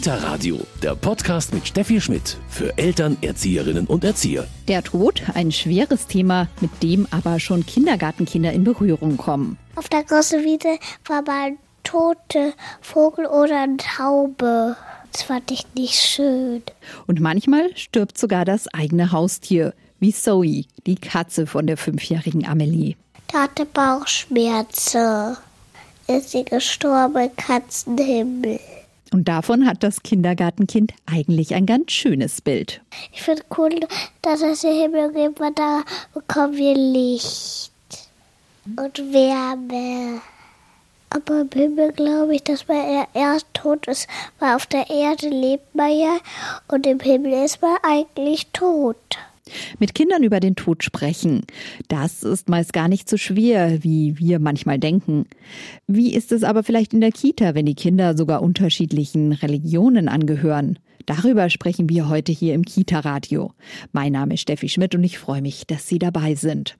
Kita Radio, der Podcast mit Steffi Schmidt für Eltern, Erzieherinnen und Erzieher. Der Tod, ein schweres Thema, mit dem aber schon Kindergartenkinder in Berührung kommen. Auf der großen Wiese war mal ein toter Vogel oder eine Taube. Das fand ich nicht schön. Und manchmal stirbt sogar das eigene Haustier, wie Zoe, die Katze von der fünfjährigen Amelie. Da hatte Bauchschmerzen. Ist sie gestorben, Katzenhimmel. Und davon hat das Kindergartenkind eigentlich ein ganz schönes Bild. Ich finde cool, dass es den Himmel gibt, weil da bekommen wir Licht und Wärme. Aber im Himmel glaube ich, dass man erst tot ist, weil auf der Erde lebt man ja und im Himmel ist man eigentlich tot. Mit Kindern über den Tod sprechen, das ist meist gar nicht so schwer, wie wir manchmal denken. Wie ist es aber vielleicht in der Kita, wenn die Kinder sogar unterschiedlichen Religionen angehören? Darüber sprechen wir heute hier im Kita-Radio. Mein Name ist Steffi Schmidt und ich freue mich, dass Sie dabei sind.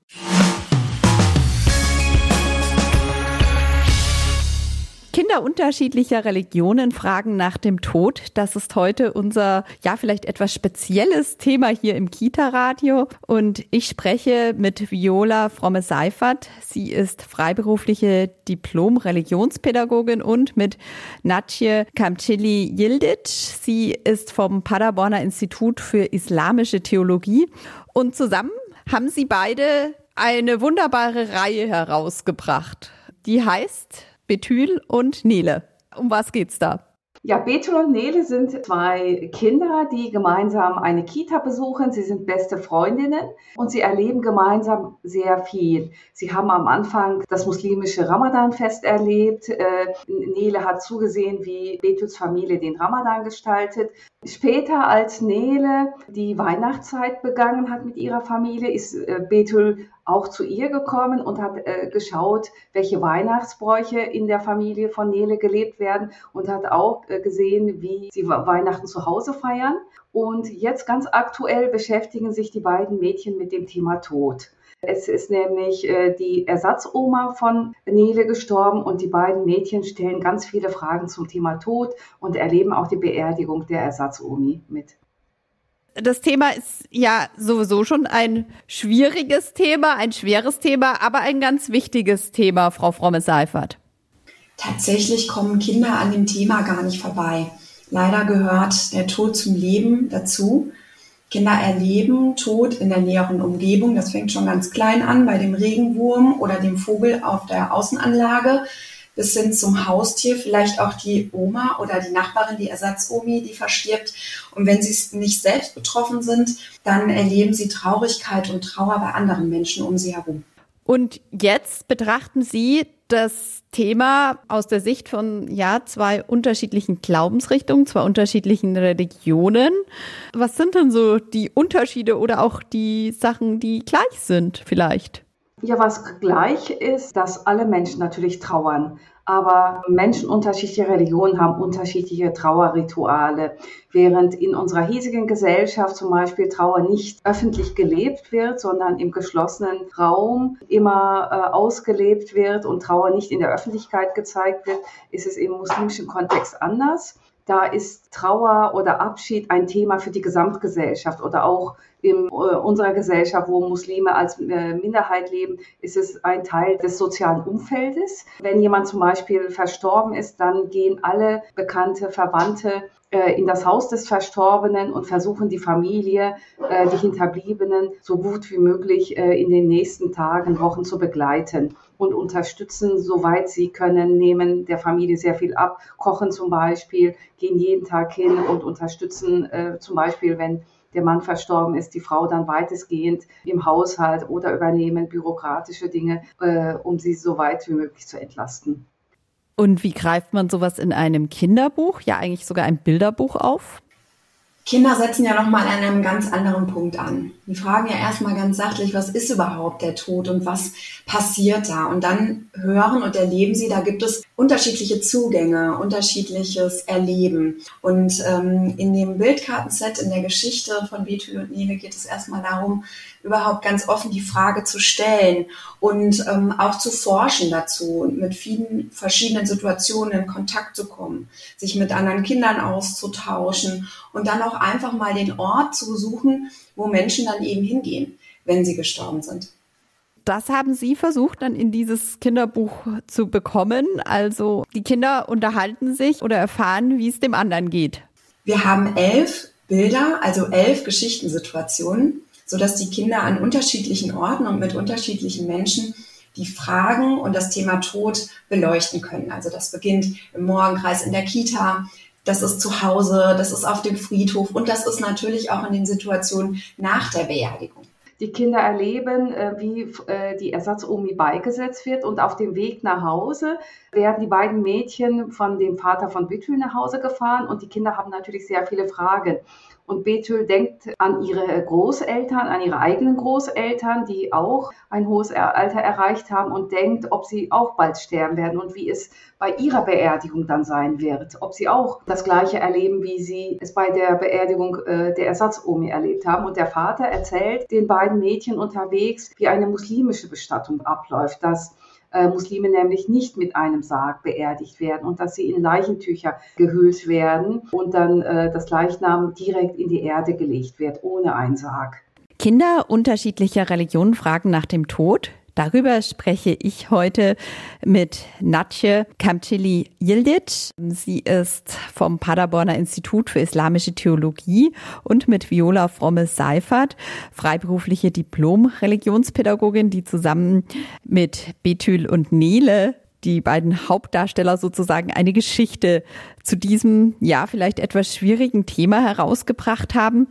Kinder unterschiedlicher Religionen fragen nach dem Tod. Das ist heute unser, ja, vielleicht etwas spezielles Thema hier im Kita-Radio. Und ich spreche mit Viola Fromme-Seifert. Sie ist freiberufliche Diplom-Religionspädagogin und mit Natje Kamchili Yildic. Sie ist vom Paderborner Institut für Islamische Theologie. Und zusammen haben sie beide eine wunderbare Reihe herausgebracht. Die heißt Betül und Nele. Um was geht's da? Ja, Betul und Nele sind zwei Kinder, die gemeinsam eine Kita besuchen. Sie sind beste Freundinnen und sie erleben gemeinsam sehr viel. Sie haben am Anfang das muslimische Ramadanfest erlebt. Äh, Nele hat zugesehen, wie Betuls Familie den Ramadan gestaltet. Später, als Nele die Weihnachtszeit begangen hat mit ihrer Familie, ist äh, Betul auch zu ihr gekommen und hat äh, geschaut, welche Weihnachtsbräuche in der Familie von Nele gelebt werden und hat auch äh, gesehen, wie sie Weihnachten zu Hause feiern. Und jetzt ganz aktuell beschäftigen sich die beiden Mädchen mit dem Thema Tod. Es ist nämlich äh, die Ersatzoma von Nele gestorben und die beiden Mädchen stellen ganz viele Fragen zum Thema Tod und erleben auch die Beerdigung der Ersatzomi mit. Das Thema ist ja sowieso schon ein schwieriges Thema, ein schweres Thema, aber ein ganz wichtiges Thema, Frau Fromme-Seifert. Tatsächlich kommen Kinder an dem Thema gar nicht vorbei. Leider gehört der Tod zum Leben dazu. Kinder erleben Tod in der näheren Umgebung. Das fängt schon ganz klein an bei dem Regenwurm oder dem Vogel auf der Außenanlage bis hin zum Haustier, vielleicht auch die Oma oder die Nachbarin, die Ersatzomi, die verstirbt. Und wenn sie nicht selbst betroffen sind, dann erleben sie Traurigkeit und Trauer bei anderen Menschen um sie herum. Und jetzt betrachten Sie das Thema aus der Sicht von ja zwei unterschiedlichen Glaubensrichtungen, zwei unterschiedlichen Religionen. Was sind denn so die Unterschiede oder auch die Sachen, die gleich sind vielleicht? Ja, was gleich ist, dass alle Menschen natürlich trauern. Aber Menschen unterschiedlicher Religionen haben unterschiedliche Trauerrituale. Während in unserer hiesigen Gesellschaft zum Beispiel Trauer nicht öffentlich gelebt wird, sondern im geschlossenen Raum immer äh, ausgelebt wird und Trauer nicht in der Öffentlichkeit gezeigt wird, ist es im muslimischen Kontext anders. Da ist Trauer oder Abschied ein Thema für die Gesamtgesellschaft oder auch in äh, unserer Gesellschaft, wo Muslime als äh, Minderheit leben, ist es ein Teil des sozialen Umfeldes. Wenn jemand zum Beispiel verstorben ist, dann gehen alle bekannte Verwandte äh, in das Haus des Verstorbenen und versuchen die Familie, die Hinterbliebenen so gut wie möglich in den nächsten Tagen, Wochen zu begleiten und unterstützen, soweit sie können, nehmen der Familie sehr viel ab, kochen zum Beispiel, gehen jeden Tag hin und unterstützen zum Beispiel, wenn der Mann verstorben ist, die Frau dann weitestgehend im Haushalt oder übernehmen bürokratische Dinge, äh, um sie so weit wie möglich zu entlasten. Und wie greift man sowas in einem Kinderbuch, ja eigentlich sogar ein Bilderbuch auf? Kinder setzen ja nochmal an einem ganz anderen Punkt an. Die fragen ja erstmal ganz sachlich, was ist überhaupt der Tod und was passiert da? Und dann hören und erleben sie, da gibt es unterschiedliche Zugänge, unterschiedliches Erleben. Und ähm, in dem Bildkartenset, in der Geschichte von Betül und Nele geht es erstmal darum, überhaupt ganz offen die Frage zu stellen und ähm, auch zu forschen dazu und mit vielen verschiedenen Situationen in Kontakt zu kommen, sich mit anderen Kindern auszutauschen und dann auch einfach mal den Ort zu suchen, wo Menschen dann eben hingehen, wenn sie gestorben sind. Das haben Sie versucht, dann in dieses Kinderbuch zu bekommen. Also die Kinder unterhalten sich oder erfahren, wie es dem anderen geht. Wir haben elf Bilder, also elf Geschichtensituationen, sodass die Kinder an unterschiedlichen Orten und mit unterschiedlichen Menschen die Fragen und das Thema Tod beleuchten können. Also das beginnt im Morgenkreis in der Kita, das ist zu Hause, das ist auf dem Friedhof und das ist natürlich auch in den Situationen nach der Beerdigung. Die Kinder erleben, äh, wie äh, die Ersatzomi beigesetzt wird und auf dem Weg nach Hause werden die beiden Mädchen von dem Vater von Bütül nach Hause gefahren und die Kinder haben natürlich sehr viele Fragen. Und Bethül denkt an ihre Großeltern, an ihre eigenen Großeltern, die auch ein hohes Alter erreicht haben und denkt, ob sie auch bald sterben werden und wie es bei ihrer Beerdigung dann sein wird. Ob sie auch das Gleiche erleben, wie sie es bei der Beerdigung äh, der Ersatzomi erlebt haben. Und der Vater erzählt den beiden Mädchen unterwegs, wie eine muslimische Bestattung abläuft, dass äh, Muslime nämlich nicht mit einem Sarg beerdigt werden und dass sie in Leichentücher gehüllt werden und dann äh, das Leichnam direkt in die Erde gelegt wird, ohne einen Sarg. Kinder unterschiedlicher Religionen fragen nach dem Tod. Darüber spreche ich heute mit Natje Kamcili Yildic. Sie ist vom Paderborner Institut für Islamische Theologie und mit Viola Fromme-Seifert, freiberufliche Diplom-Religionspädagogin, die zusammen mit Betül und Nele die beiden Hauptdarsteller sozusagen eine Geschichte zu diesem, ja, vielleicht etwas schwierigen Thema herausgebracht haben.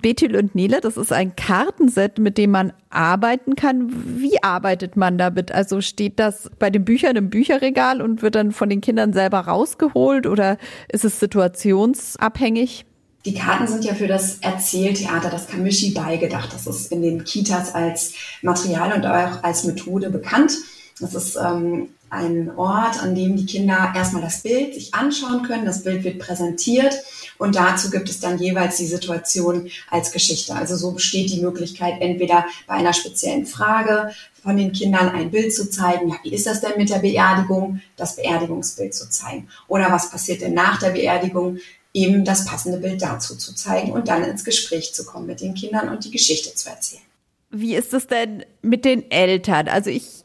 Bethel und Nele, das ist ein Kartenset, mit dem man arbeiten kann. Wie arbeitet man damit? Also steht das bei den Büchern im Bücherregal und wird dann von den Kindern selber rausgeholt oder ist es situationsabhängig? Die Karten sind ja für das Erzähltheater, das Kamishi, beigedacht. Das ist in den Kitas als Material und auch als Methode bekannt. Das ist ähm, ein Ort, an dem die Kinder erstmal das Bild sich anschauen können. Das Bild wird präsentiert und dazu gibt es dann jeweils die Situation als Geschichte. Also so besteht die Möglichkeit, entweder bei einer speziellen Frage von den Kindern ein Bild zu zeigen, ja, wie ist das denn mit der Beerdigung, das Beerdigungsbild zu zeigen. Oder was passiert denn nach der Beerdigung, eben das passende Bild dazu zu zeigen und dann ins Gespräch zu kommen mit den Kindern und die Geschichte zu erzählen. Wie ist es denn mit den Eltern? Also ich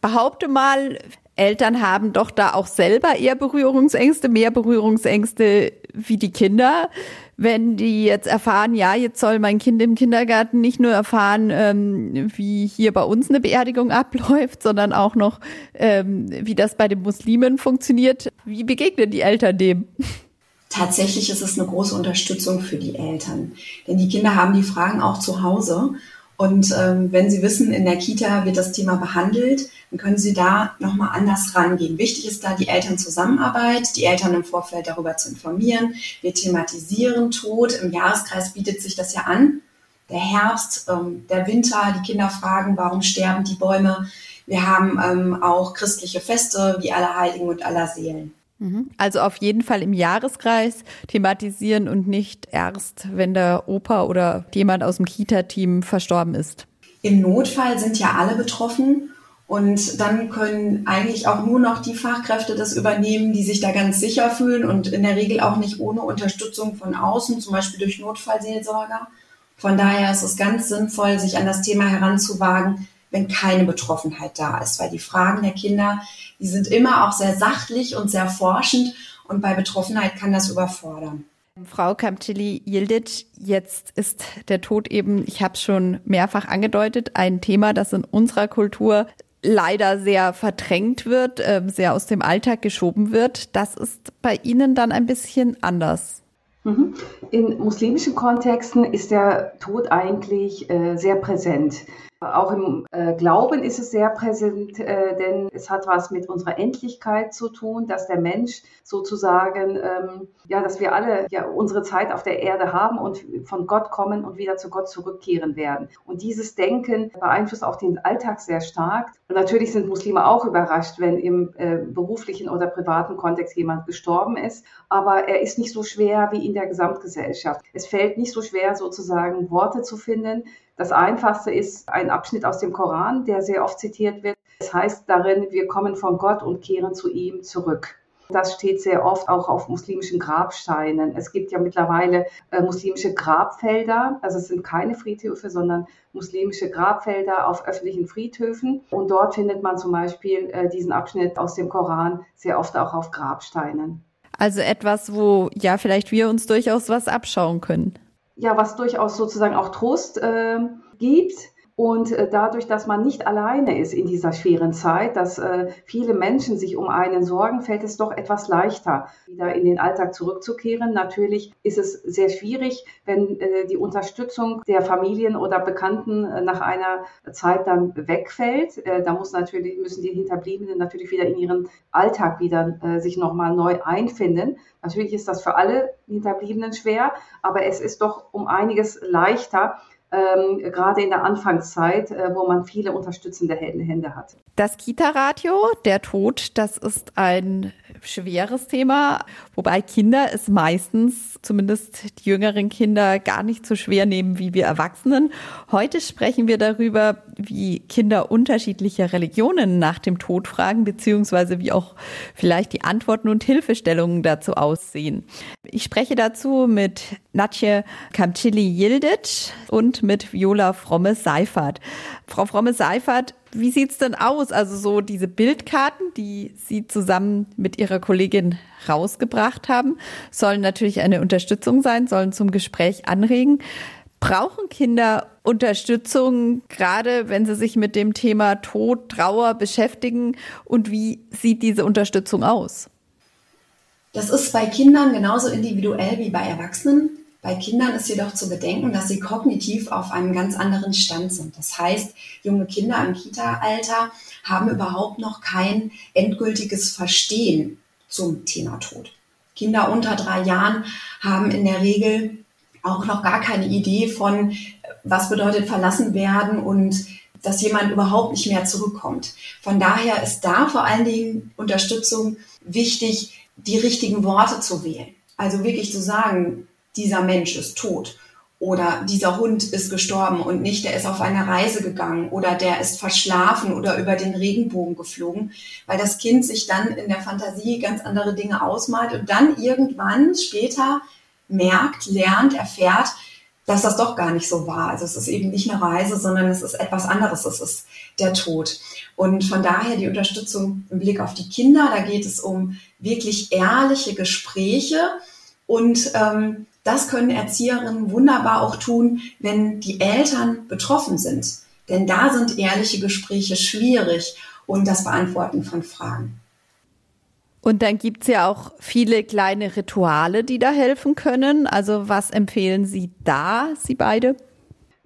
behaupte mal, Eltern haben doch da auch selber eher Berührungsängste, mehr Berührungsängste wie die Kinder. Wenn die jetzt erfahren, ja, jetzt soll mein Kind im Kindergarten nicht nur erfahren, ähm, wie hier bei uns eine Beerdigung abläuft, sondern auch noch, ähm, wie das bei den Muslimen funktioniert. Wie begegnen die Eltern dem? Tatsächlich ist es eine große Unterstützung für die Eltern. Denn die Kinder haben die Fragen auch zu Hause und ähm, wenn Sie wissen, in der Kita wird das Thema behandelt, dann können Sie da nochmal anders rangehen. Wichtig ist da die Elternzusammenarbeit, die Eltern im Vorfeld darüber zu informieren. Wir thematisieren Tod. Im Jahreskreis bietet sich das ja an. Der Herbst, ähm, der Winter, die Kinder fragen, warum sterben die Bäume. Wir haben ähm, auch christliche Feste wie Allerheiligen und Allerseelen. Mhm. Also auf jeden Fall im Jahreskreis thematisieren und nicht erst, wenn der Opa oder jemand aus dem Kita-Team verstorben ist. Im Notfall sind ja alle betroffen und dann können eigentlich auch nur noch die Fachkräfte das übernehmen, die sich da ganz sicher fühlen und in der Regel auch nicht ohne Unterstützung von außen, zum Beispiel durch Notfallseelsorger. Von daher ist es ganz sinnvoll, sich an das Thema heranzuwagen, wenn keine Betroffenheit da ist, weil die Fragen der Kinder, die sind immer auch sehr sachlich und sehr forschend und bei Betroffenheit kann das überfordern. Frau Kamcili Yildic, jetzt ist der Tod eben, ich habe es schon mehrfach angedeutet, ein Thema, das in unserer Kultur leider sehr verdrängt wird, ähm, sehr aus dem Alltag geschoben wird. Das ist bei Ihnen dann ein bisschen anders. Mhm. In muslimischen Kontexten ist der Tod eigentlich äh, sehr präsent. Auch im äh, Glauben ist es sehr präsent, äh, denn es hat was mit unserer Endlichkeit zu tun, dass der Mensch sozusagen, ähm, ja, dass wir alle ja unsere Zeit auf der Erde haben und von Gott kommen und wieder zu Gott zurückkehren werden. Und dieses Denken beeinflusst auch den Alltag sehr stark. Und natürlich sind Muslime auch überrascht, wenn im äh, beruflichen oder privaten Kontext jemand gestorben ist, aber er ist nicht so schwer wie in der Gesamtgesellschaft. Es fällt nicht so schwer, sozusagen Worte zu finden, Das einfachste ist ein Abschnitt aus dem Koran, der sehr oft zitiert wird. Es heißt darin, wir kommen von Gott und kehren zu ihm zurück. Das steht sehr oft auch auf muslimischen Grabsteinen. Es gibt ja mittlerweile äh, muslimische Grabfelder. Also es sind keine Friedhöfe, sondern muslimische Grabfelder auf öffentlichen Friedhöfen. Und dort findet man zum Beispiel äh, diesen Abschnitt aus dem Koran sehr oft auch auf Grabsteinen. Also etwas, wo ja vielleicht wir uns durchaus was abschauen können. Ja, was durchaus sozusagen auch Trost äh, gibt und äh, dadurch, dass man nicht alleine ist in dieser schweren Zeit, dass äh, viele Menschen sich um einen sorgen, fällt es doch etwas leichter, wieder in den Alltag zurückzukehren. Natürlich ist es sehr schwierig, wenn äh, die Unterstützung der Familien oder Bekannten nach einer Zeit dann wegfällt. Da muss natürlich, müssen die Hinterbliebenen natürlich wieder in ihren Alltag wieder sich nochmal neu einfinden. Natürlich ist das für alle Hinterbliebenen schwer, aber es ist doch um einiges leichter, ähm, gerade in der Anfangszeit, äh, wo man viele unterstützende Hände hat. Das Kita-Radio, der Tod, das ist ein schweres Thema, wobei Kinder es meistens, zumindest die jüngeren Kinder, gar nicht so schwer nehmen wie wir Erwachsenen. Heute sprechen wir darüber, wie Kinder unterschiedlicher Religionen nach dem Tod fragen, beziehungsweise wie auch vielleicht die Antworten und Hilfestellungen dazu aussehen. Ich spreche dazu mit Natje Kamchili Yildic und mit Viola Fromme-Seifert. Frau Fromme-Seifert, wie sieht's denn aus? Also so diese Bildkarten, die Sie zusammen mit Ihrer Kollegin rausgebracht haben, sollen natürlich eine Unterstützung sein, sollen zum Gespräch anregen. Brauchen Kinder Unterstützung, gerade wenn sie sich mit dem Thema Tod, Trauer beschäftigen? Und wie sieht diese Unterstützung aus? Das ist bei Kindern genauso individuell wie bei Erwachsenen. Bei Kindern ist jedoch zu bedenken, dass sie kognitiv auf einem ganz anderen Stand sind. Das heißt, junge Kinder im Kita-Alter haben überhaupt noch kein endgültiges Verstehen zum Thema Tod. Kinder unter drei Jahren haben in der Regel auch noch gar keine Idee von, was bedeutet verlassen werden und dass jemand überhaupt nicht mehr zurückkommt. Von daher ist da vor allen Dingen Unterstützung wichtig, die richtigen Worte zu wählen. Also wirklich zu sagen, dieser Mensch ist tot oder dieser Hund ist gestorben und nicht, der ist auf eine Reise gegangen oder der ist verschlafen oder über den Regenbogen geflogen, weil das Kind sich dann in der Fantasie ganz andere Dinge ausmalt und dann irgendwann später merkt, lernt, erfährt, dass das doch gar nicht so war. Also es ist eben nicht eine Reise, sondern es ist etwas anderes. Es ist der Tod. Und von daher die Unterstützung im Blick auf die Kinder. Da geht es um wirklich ehrliche Gespräche und ähm, das können Erzieherinnen wunderbar auch tun, wenn die Eltern betroffen sind. Denn da sind ehrliche Gespräche schwierig und das Beantworten von Fragen. Und dann gibt's ja auch viele kleine Rituale, die da helfen können. Also was empfehlen Sie da, Sie beide?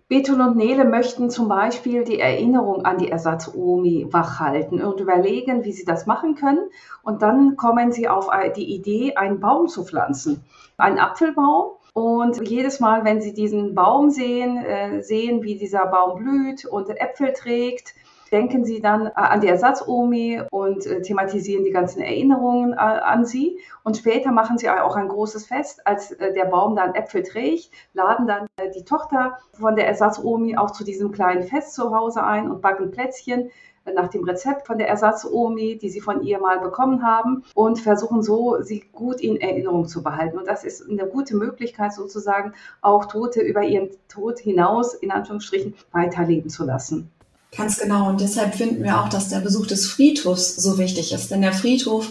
Betul und Nele möchten zum Beispiel die Erinnerung an die Ersatz-Omi wachhalten und überlegen, wie sie das machen können. Und dann kommen sie auf die Idee, einen Baum zu pflanzen. Einen Apfelbaum. Und jedes Mal, wenn sie diesen Baum sehen, äh, sehen, wie dieser Baum blüht und Äpfel trägt, denken Sie dann äh, an die Ersatz-Omi und äh, thematisieren die ganzen Erinnerungen äh, an sie. Und später machen Sie auch ein großes Fest, als der Baum dann Äpfel trägt, laden dann die Tochter von der Ersatz-Omi auch zu diesem kleinen Fest zu Hause ein und backen Plätzchen nach dem Rezept von der Ersatz-Omi, die sie von ihr mal bekommen haben und versuchen so, sie gut in Erinnerung zu behalten. Und das ist eine gute Möglichkeit sozusagen, auch Tote über ihren Tod hinaus, in Anführungsstrichen, weiterleben zu lassen. Ganz genau. Und deshalb finden wir auch, dass der Besuch des Friedhofs so wichtig ist. Denn der Friedhof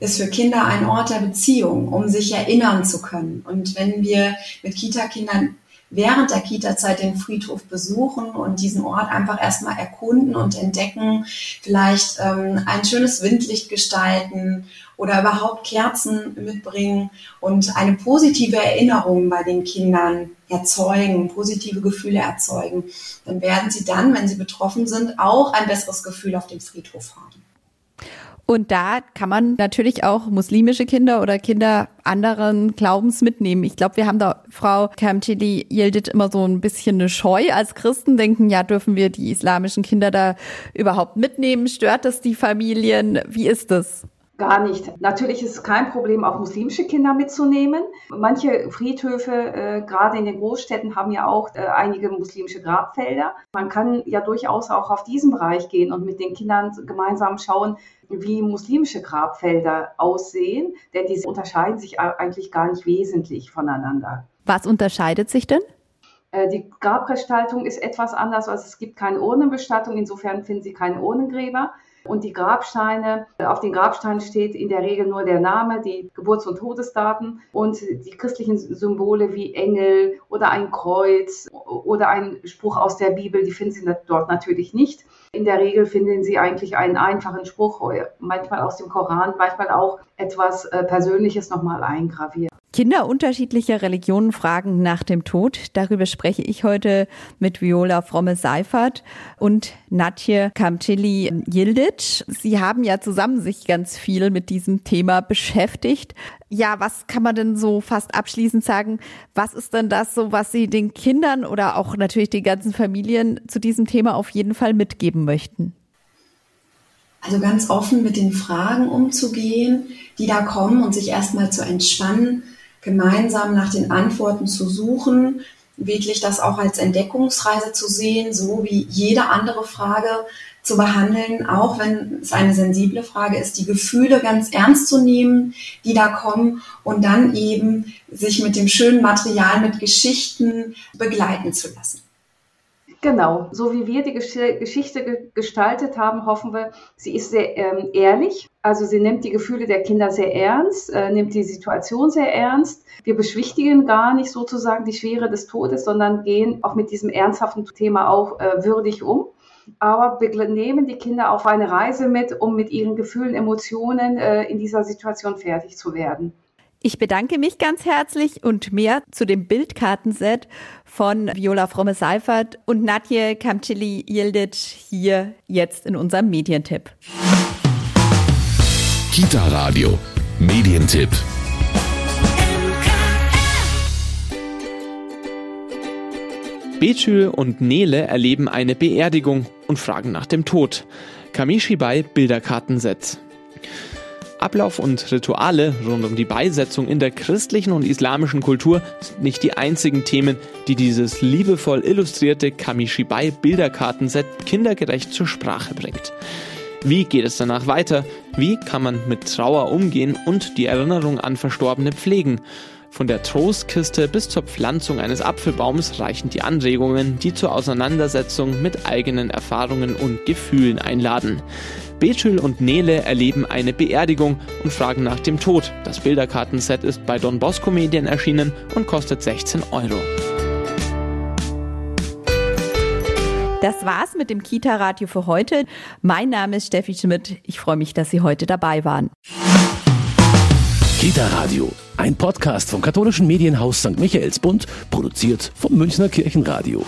ist für Kinder ein Ort der Beziehung, um sich erinnern zu können. Und wenn wir mit Kita-Kindern während der Kita-Zeit den Friedhof besuchen und diesen Ort einfach erstmal erkunden und entdecken, vielleicht ähm, ein schönes Windlicht gestalten oder überhaupt Kerzen mitbringen und eine positive Erinnerung bei den Kindern erzeugen, positive Gefühle erzeugen, dann werden sie dann, wenn sie betroffen sind, auch ein besseres Gefühl auf dem Friedhof haben. Und da kann man natürlich auch muslimische Kinder oder Kinder anderen Glaubens mitnehmen. Ich glaube, wir haben da Frau Kamchili Yildiz immer so ein bisschen eine Scheu als Christen, denken, ja, dürfen wir die islamischen Kinder da überhaupt mitnehmen? Stört das die Familien? Wie ist das? Gar nicht. Natürlich ist es kein Problem, auch muslimische Kinder mitzunehmen. Manche Friedhöfe, äh, gerade in den Großstädten, haben ja auch äh, einige muslimische Grabfelder. Man kann ja durchaus auch auf diesen Bereich gehen und mit den Kindern gemeinsam schauen, wie muslimische Grabfelder aussehen, denn diese unterscheiden sich eigentlich gar nicht wesentlich voneinander. Was unterscheidet sich denn? Äh, die Grabgestaltung ist etwas anders, also es gibt keine Urnenbestattung, insofern finden Sie keine Urnengräber. Und die Grabsteine, auf den Grabsteinen steht in der Regel nur der Name, die Geburts- und Todesdaten und die christlichen Symbole wie Engel oder ein Kreuz oder ein Spruch aus der Bibel, die finden Sie dort natürlich nicht. In der Regel finden Sie eigentlich einen einfachen Spruch, manchmal aus dem Koran, manchmal auch etwas äh, Persönliches nochmal eingraviert. Kinder unterschiedlicher Religionen fragen nach dem Tod. Darüber spreche ich heute mit Viola Fromme-Seifert und Natje Kamcili Yildic. Sie haben ja zusammen sich ganz viel mit diesem Thema beschäftigt. Ja, was kann man denn so fast abschließend sagen? Was ist denn das so, was Sie den Kindern oder auch natürlich den ganzen Familien zu diesem Thema auf jeden Fall mitgeben möchten? Also ganz offen mit den Fragen umzugehen, die da kommen und sich erstmal zu entspannen gemeinsam nach den Antworten zu suchen, wirklich das auch als Entdeckungsreise zu sehen, so wie jede andere Frage zu behandeln, auch wenn es eine sensible Frage ist, die Gefühle ganz ernst zu nehmen, die da kommen und dann eben sich mit dem schönen Material, mit Geschichten begleiten zu lassen. Genau, so wie wir die Geschichte gestaltet haben, hoffen wir, sie ist sehr ähm, ehrlich. Also sie nimmt die Gefühle der Kinder sehr ernst, äh, nimmt die Situation sehr ernst. Wir beschwichtigen gar nicht sozusagen die Schwere des Todes, sondern gehen auch mit diesem ernsthaften Thema auch äh, würdig um. Aber wir nehmen die Kinder auf eine Reise mit, um mit ihren Gefühlen, Emotionen äh, in dieser Situation fertig zu werden. Ich bedanke mich ganz herzlich und mehr zu dem Bildkartenset von Viola Fromme-Seifert und Nadje Kamcili-Yildic hier jetzt in unserem Medientipp. Kita Radio, Medientipp. Betül und Nele erleben eine Beerdigung und fragen nach dem Tod. Kamishibai Bilderkartenset. Ablauf und Rituale rund um die Beisetzung in der christlichen und islamischen Kultur sind nicht die einzigen Themen, die dieses liebevoll illustrierte Kamishibai Bilderkartenset kindergerecht zur Sprache bringt. Wie geht es danach weiter? Wie kann man mit Trauer umgehen und die Erinnerung an Verstorbene pflegen? Von der Trostkiste bis zur Pflanzung eines Apfelbaums reichen die Anregungen, die zur Auseinandersetzung mit eigenen Erfahrungen und Gefühlen einladen. Betül und Nele erleben eine Beerdigung und fragen nach dem Tod. Das Bilderkartenset ist bei Don Bosco Medien erschienen und kostet 16 Euro. Das war's mit dem Kita-Radio für heute. Mein Name ist Steffi Schmidt. Ich freue mich, dass Sie heute dabei waren. Kita Radio, ein Podcast vom katholischen Medienhaus St. Michaelsbund, produziert vom Münchner Kirchenradio.